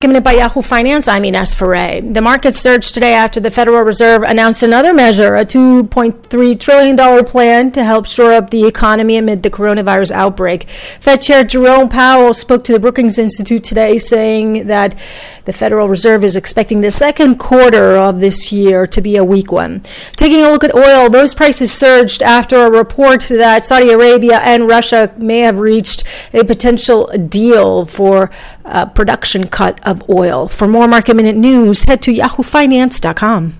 Given it by Yahoo Finance, I'm Ines Ferre. The market surged today after the Federal Reserve announced another measure, a $2.3 trillion plan to help shore up the economy amid the coronavirus outbreak. Fed Chair Jerome Powell spoke to the Brookings Institute today saying that the Federal Reserve is expecting the second quarter of this year to be a weak one. Taking a look at oil, those prices surged after a report that Saudi Arabia and Russia may have reached a potential deal for a production cut of oil. For more market minute news, head to yahoofinance.com.